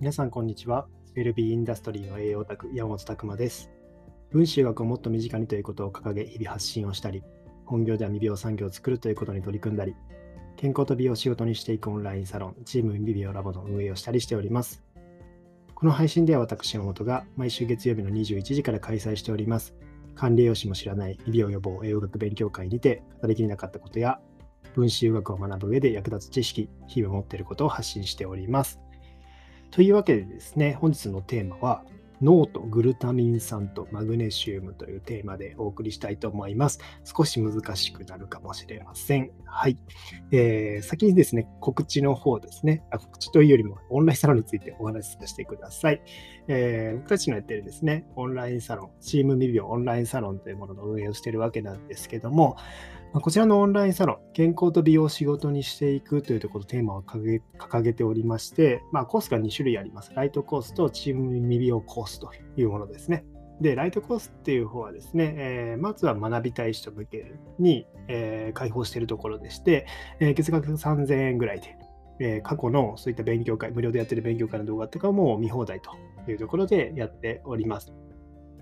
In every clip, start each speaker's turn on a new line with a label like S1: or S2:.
S1: 皆さん、こんにちは。ウェルビーインダストリーの栄養オタク、山本拓馬です。分子学をもっと身近にということを掲げ、日々発信をしたり、本業では未病産業を作るということに取り組んだり、健康と美容を仕事にしていくオンラインサロン、チーム未病ラボの運営をしたりしております。この配信では私、山本が毎週月曜日の21時から開催しております。管理栄養士も知らない未病予防栄養学勉強会にて語りきれなかったことや、分子医学を学ぶ上で役立つ知識、日々持っていることを発信しております。というわけでですね、本日のテーマは、脳とグルタミン酸とマグネシウムというテーマでお送りしたいと思います。少し難しくなるかもしれません。はい。えー、先にですね、告知の方ですねあ、告知というよりもオンラインサロンについてお話しさせてください。えー僕たちのやってるですね、オンラインサロン、チーム未病オンラインサロンというものの運営をしているわけなんですけども、まこちらのオンラインサロン、健康と美容を仕事にしていくというところ、テーマを掲げておりまして、まあ、コースが2種類あります。ライトコースとチーム未病コースというものですね。で、ライトコースっていう方はですね、えーまずは学びたい人向けに、えー開放しているところでして、えー月額3000円ぐらいで、え過去のそういった勉強会、無料でやってる勉強会の動画とかも見放題というところでやっております。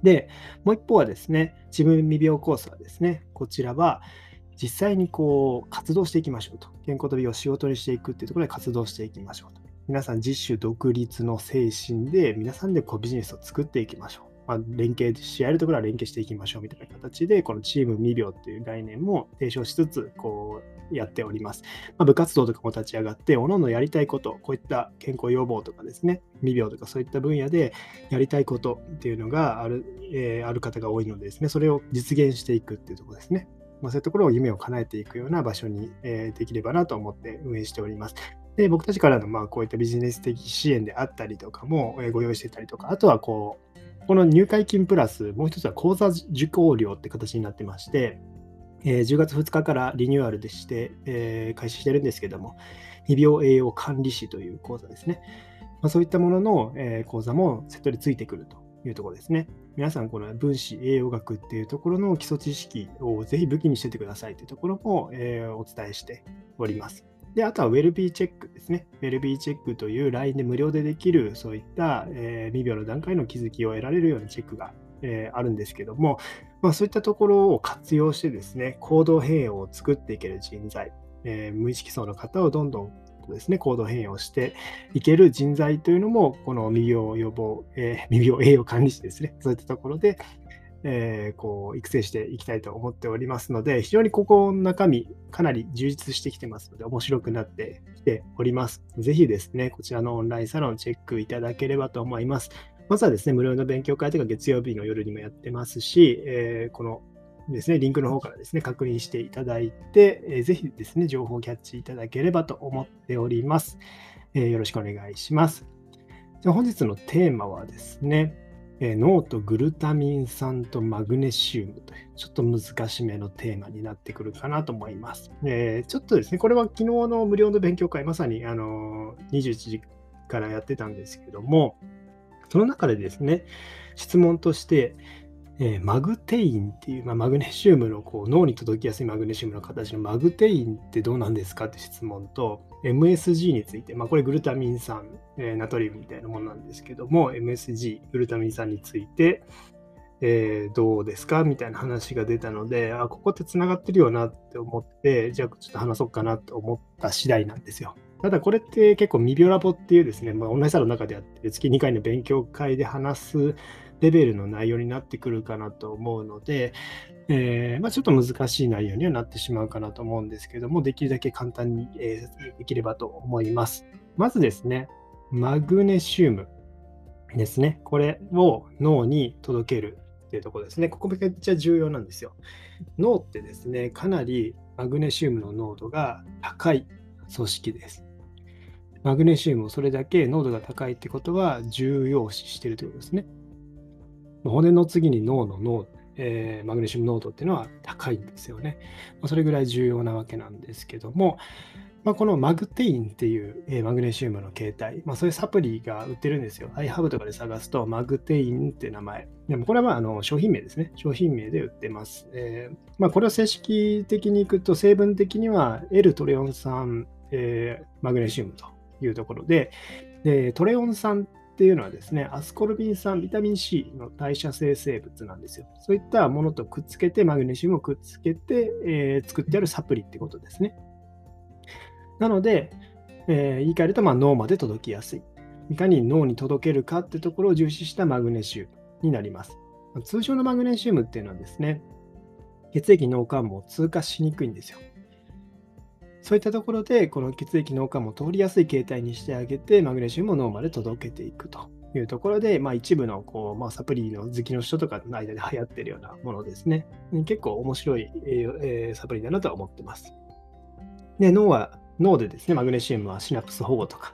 S1: で、もう一方はですね、自分未病コースはですね、こちらは実際にこう活動していきましょうと。健康と美容を仕事にしていくっていうところで活動していきましょうと。皆さん自主独立の精神で皆さんでこうビジネスを作っていきましょう。まあ、連携し合えるところは連携していきましょうみたいな形で、このチーム未病っていう概念も提唱しつつ、こうやっております。まあ、部活動とかも立ち上がって、おのおのやりたいこと、こういった健康予防とかですね、未病とかそういった分野でやりたいことっていうのがある,、えーある方が多いのでですね、それを実現していくっていうところですね。まあ、そういうところを夢を叶えていくような場所に、えーできればなと思って運営しております。で、僕たちからのまあこういったビジネス的支援であったりとかもご用意してたりとか、あとはこう、この入会金プラス、もう一つは講座受講料って形になってまして、えー10月2日からリニューアルでして、えー開始してるんですけども、未病栄養管理士という講座ですね。まあ、そういったものの、えー講座もセットでついてくるというところですね。皆さん、この分子栄養学っていうところの基礎知識をぜひ武器にしててくださいというところも、えーお伝えしております。で、あとはウェルビーチェックですね。ウェルビーチェックという LINE で無料でできる、そういった、えー未病の段階の気づきを得られるようなチェックが、えーあるんですけども、まあ、そういったところを活用してですね、行動変容を作っていける人材、えー無意識層の方をどんどんですね、行動変容していける人材というのも、この未病予防、えー 未病栄養管理士ですね、そういったところで、えーこう育成していきたいと思っておりますので、非常にここの中身、かなり充実してきてますので、面白くなってきております。ぜひですね、こちらのオンラインサロンチェックいただければと思います。まずはですね、無料の勉強会とか月曜日の夜にもやってますし、えーこのですね、リンクの方からですね、確認していただいて、えーぜひですね、情報をキャッチいただければと思っております。えーよろしくお願いします。じゃ本日のテーマはですね、えー脳とグルタミン酸とマグネシウムという、ちょっと難しめのテーマになってくるかなと思います。えーちょっとですね、これは昨日の無料の勉強会、まさに、あのー21時からやってたんですけども、その中でですね、質問として、えーマグテインっていう、まあ、マグネシウムのこう脳に届きやすいマグネシウムの形のマグテインってどうなんですかって質問と MSG について、まあ、これグルタミン酸、えーナトリウムみたいなものなんですけども MSG グルタミン酸について、えーどうですかみたいな話が出たのであここってつながってるよなって思ってじゃあちょっと話そうかなと思った次第なんですよ。ただこれって結構未病ラボっていうですね、まあ、オンラインサロンの中でやってる月2回の勉強会で話すレベルの内容になってくるかなと思うので、えーまあ、ちょっと難しい内容にはなってしまうかなと思うんですけども、できるだけ簡単に、えー説明できればと思います。まずですね、マグネシウムですね。これを脳に届けるっていうところですね。ここめっちゃ重要なんですよ。脳ってですね、かなりマグネシウムの濃度が高い組織です。マグネシウムをそれだけ濃度が高いってことは重要視してるということですね。骨の次に脳の脳、えーマグネシウム濃度っていうのは高いんですよね。まそれぐらい重要なわけなんですけども、まあ、このマグテインっていう、えーマグネシウムの形態、まあ、そういうサプリが売ってるんですよ。iHub とかで探すと、マグテインって名前。でもこれはまああの商品名ですね。商品名で売ってます。えーまあ、これは正式的にいくと、成分的には L トレオン酸、えーマグネシウムというところで、で、トレオン酸っていうのはですね、アスコルビン酸、ビタミン C の代謝生成物なんですよ。そういったものとくっつけて、マグネシウムをくっつけて、えー、作ってあるサプリってことですね。なので、えー、言い換えると、まあ、脳まで届きやすい。いかに脳に届けるかってところを重視したマグネシウムになります。通常のマグネシウムっていうのはですね、血液脳幹部を通過しにくいんですよ。そういったところで、この血液脳幹も通りやすい形態にしてあげて、マグネシウムを脳まで届けていくというところで、まあ、一部のこう、まあ、サプリの好きの人とかの間で流行ってるようなものですね。結構面白い、えー、サプリだなとは思ってます。で脳は脳でですね、マグネシウムはシナプス保護とか、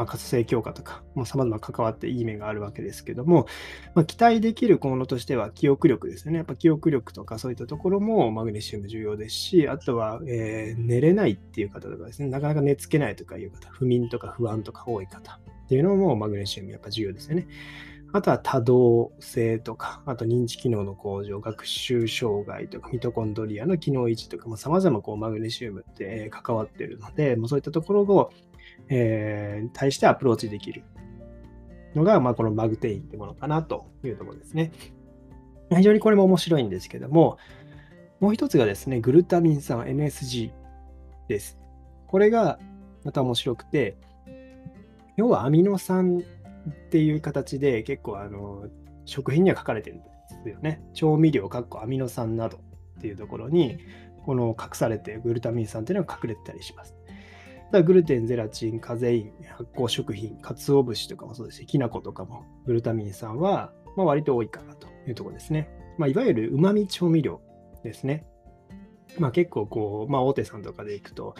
S1: まあ、活性強化とか、さまざま関わっていい面があるわけですけども、まあ、期待できるものとしては記憶力ですね。やっぱ記憶力とかそういったところもマグネシウム重要ですし、あとは、えー、寝れないっていう方とかですね、なかなか寝つけないとかいう方、不眠とか不安とか多い方っていうのもマグネシウムやっぱ重要ですよね。あとは多動性とか、あと認知機能の向上、学習障害とか、ミトコンドリアの機能維持とか、まあ、様々こうマグネシウムって関わってるので、もうそういったところをえー、対してアプローチできるのが、まあ、このマグテインってものかなというところですね。非常にこれも面白いんですけども、もう一つがですね、グルタミン酸 MSG です。これがまた面白くて、要はアミノ酸っていう形で結構あの食品には書かれてるんですよね。調味料、かっこアミノ酸などっていうところに、この隠されてグルタミン酸っていうのが隠れてたりします。だグルテン、ゼラチン、カゼイン、発酵食品、鰹節とかもそうですし、きな粉とかもグルタミン酸は、まあ、割と多いかなというところですね。まあ、いわゆるうまみ調味料ですね。まあ、結構こう、まあ、大手さんとかでいくと、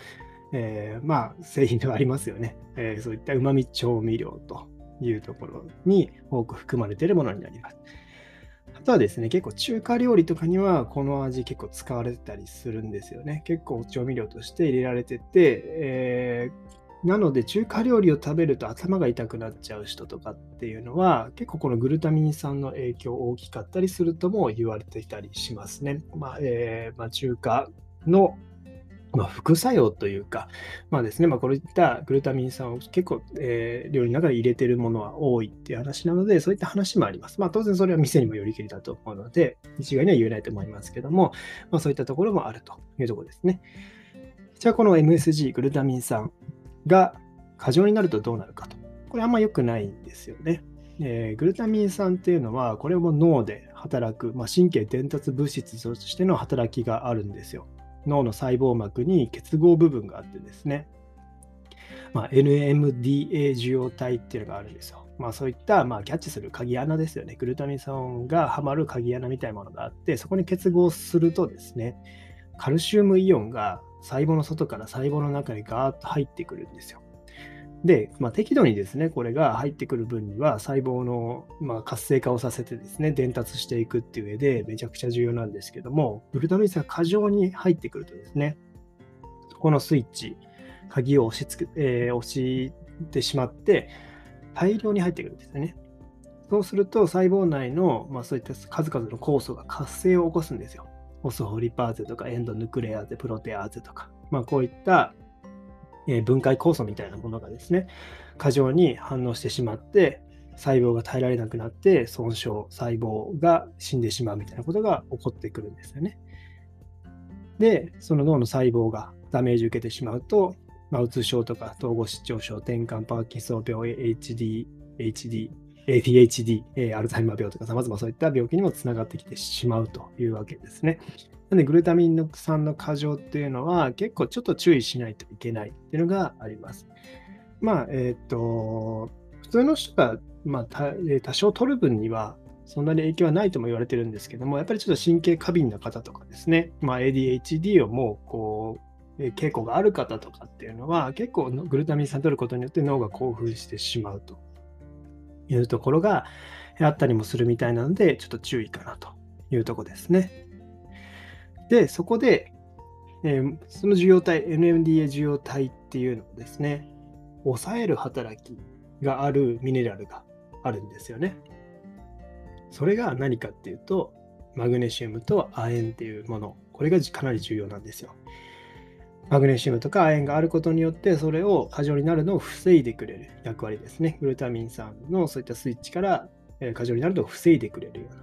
S1: えー、まあ 製品ではありますよね。えー、そういったうまみ調味料というところに多く含まれているものになります。あとはですね、結構中華料理とかにはこの味結構使われてたりするんですよね。結構調味料として入れられてて、えー、なので中華料理を食べると頭が痛くなっちゃう人とかっていうのは結構このグルタミン酸の影響大きかったりするとも言われていたりしますね。まあえーまあ、中華のまあ、副作用というか、まあですね、まあ、こういったグルタミン酸を結構、えー、料理の中で入れてるものは多いっていう話なので、そういった話もあります。まあ、当然それは店にもよりきりだと思うので、一概には言えないと思いますけども、まあ、そういったところもあるというところですね。じゃあ、この MSG、グルタミン酸が過剰になるとどうなるかと。これあんま良くないんですよね。えー、グルタミン酸っていうのは、これも脳で働く、まあ、神経伝達物質としての働きがあるんですよ。脳の細胞膜に結合部分があってですね、まあ、NMDA 受容体っていうのがあるんですよ。まあ、そういった、まあ、キャッチする鍵穴ですよね。グルタミン酸がはまる鍵穴みたいなものがあって、そこに結合するとですね、カルシウムイオンが細胞の外から細胞の中にガーッと入ってくるんですよ。で、まあ、適度にですね、これが入ってくる分には細胞の、まあ、活性化をさせてですね、伝達していくっていう上でめちゃくちゃ重要なんですけども、グルタミン酸が過剰に入ってくるとですね、そこのスイッチ、鍵を押しつけ、えー、押してしまって、大量に入ってくるんですね。そうすると細胞内の、まあ、そういった数々の酵素が活性を起こすんですよ。オスホリパーゼとかエンドヌクレアーゼ、プロテアーゼとか、まあ、こういったえ分解酵素みたいなものがですね、過剰に反応してしまって、細胞が耐えられなくなって損傷、細胞が死んでしまうみたいなことが起こってくるんですよね。で、その脳の細胞がダメージ受けてしまうと、まあ、うつ症とか統合失調症、転換、パーキンソン病、HD、HD、ADHD、えアルツハイマー病とか様々そういった病気にもつながってきてしまうというわけですね。なんで、グルタミン酸の過剰っていうのは結構ちょっと注意しないといけないっていうのがあります。まあ、えっ、ー、と、普通の人が、まあ、多少取る分にはそんなに影響はないとも言われてるんですけども、やっぱりちょっと神経過敏な方とかですね、まあ、ADHD をもうこう、傾向がある方とかっていうのは、結構グルタミン酸取ることによって脳が興奮してしまうというところがあったりもするみたいなので、ちょっと注意かなというところですね。で、そこで、えー、その受容体、NMDA 受容体っていうのをですね、抑える働きがあるミネラルがあるんですよね。それが何かっていうと、マグネシウムと亜鉛っていうもの、これがかなり重要なんですよ。マグネシウムとか亜鉛があることによって、それを過剰になるのを防いでくれる役割ですね。グルタミン酸のそういったスイッチから過剰になるのを防いでくれるような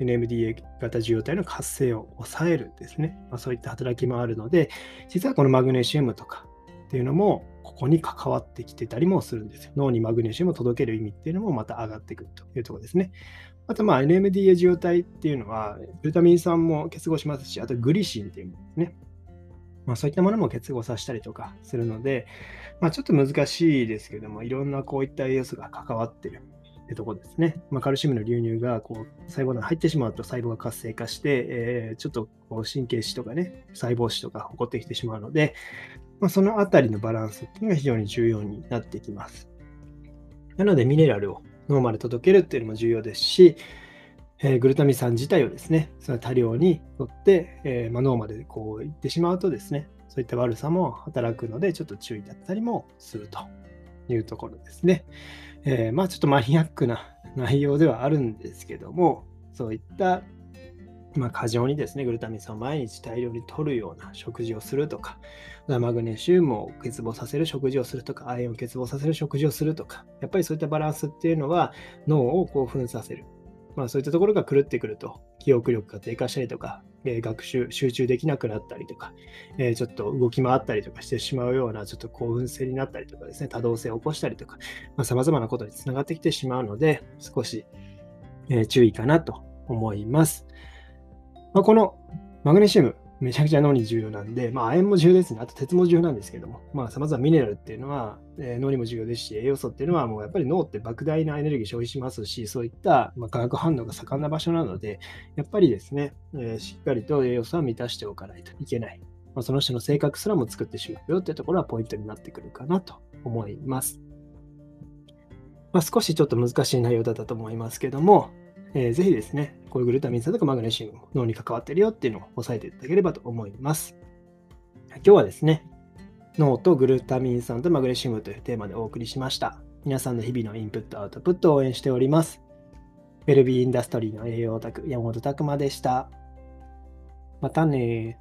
S1: NMDA 型受容体の活性を抑えるですね。まあ、そういった働きもあるので、実はこのマグネシウムとかっていうのも、ここに関わってきてたりもするんですよ。脳にマグネシウムを届ける意味っていうのもまた上がってくるというところですね。あと、まあ、NMDA 受容体っていうのは、グルタミン酸も結合しますし、あとグリシンっていうものですね。まあ、そういったものも結合させたりとかするので、まあ、ちょっと難しいですけども、いろんなこういった栄養素が関わってるってとこですね。まあ、カルシウムの流入がこう細胞内に入ってしまうと細胞が活性化して、えー、ちょっとこう神経質とかね、細胞死とか起こってきてしまうので、まあ、そのあたりのバランスっていうのが非常に重要になってきます。なので、ミネラルを脳まで届けるっていうのも重要ですし、えー、グルタミン酸自体をですね、その多量にとって、えー、まあ、脳までこう行ってしまうとですね、そういった悪さも働くので、ちょっと注意だったりもするというところですね。えー、まあちょっとマニアックな 内容ではあるんですけども、そういった、まあ、過剰にですね、グルタミン酸を毎日大量に摂るような食事をするとか、マグネシウムを欠乏させる食事をするとか、亜鉛を欠乏させる食事をするとか、やっぱりそういったバランスっていうのは脳を興奮させる。まあ、そういったところが狂ってくると、記憶力が低下したりとか、えー、学習、集中できなくなったりとか、えー、ちょっと動き回ったりとかしてしまうような、ちょっと興奮性になったりとかですね、多動性を起こしたりとか、さまざ、まなことにつながってきてしまうので、少し、えー、注意かなと思います。まあ、このマグネシウム、めちゃくちゃ脳に重要なんで、まあ、亜鉛も重要ですね。あと鉄も重要なんですけども、まあ、様々ミネラルっていうのは、えー、脳にも重要ですし、栄養素っていうのは、もうやっぱり脳って莫大なエネルギー消費しますし、そういった、まあ、化学反応が盛んな場所なので、やっぱりですね、えー、しっかりと栄養素は満たしておかないといけない。まあ、その人の性格すらも作ってしまうよっていうところはポイントになってくるかなと思います。まあ、少しちょっと難しい内容だったと思いますけども、えー、ぜひですね、こういうグルタミン酸とかマグネシウム脳に関わってるよっていうのを押さえていただければと思います。今日はですね、脳とグルタミン酸とマグネシウムというテーマでお送りしました。皆さんの日々のインプット、アウトプットを応援しております。ウェルビーインダストリーの栄養オタク、山本拓馬でした。またね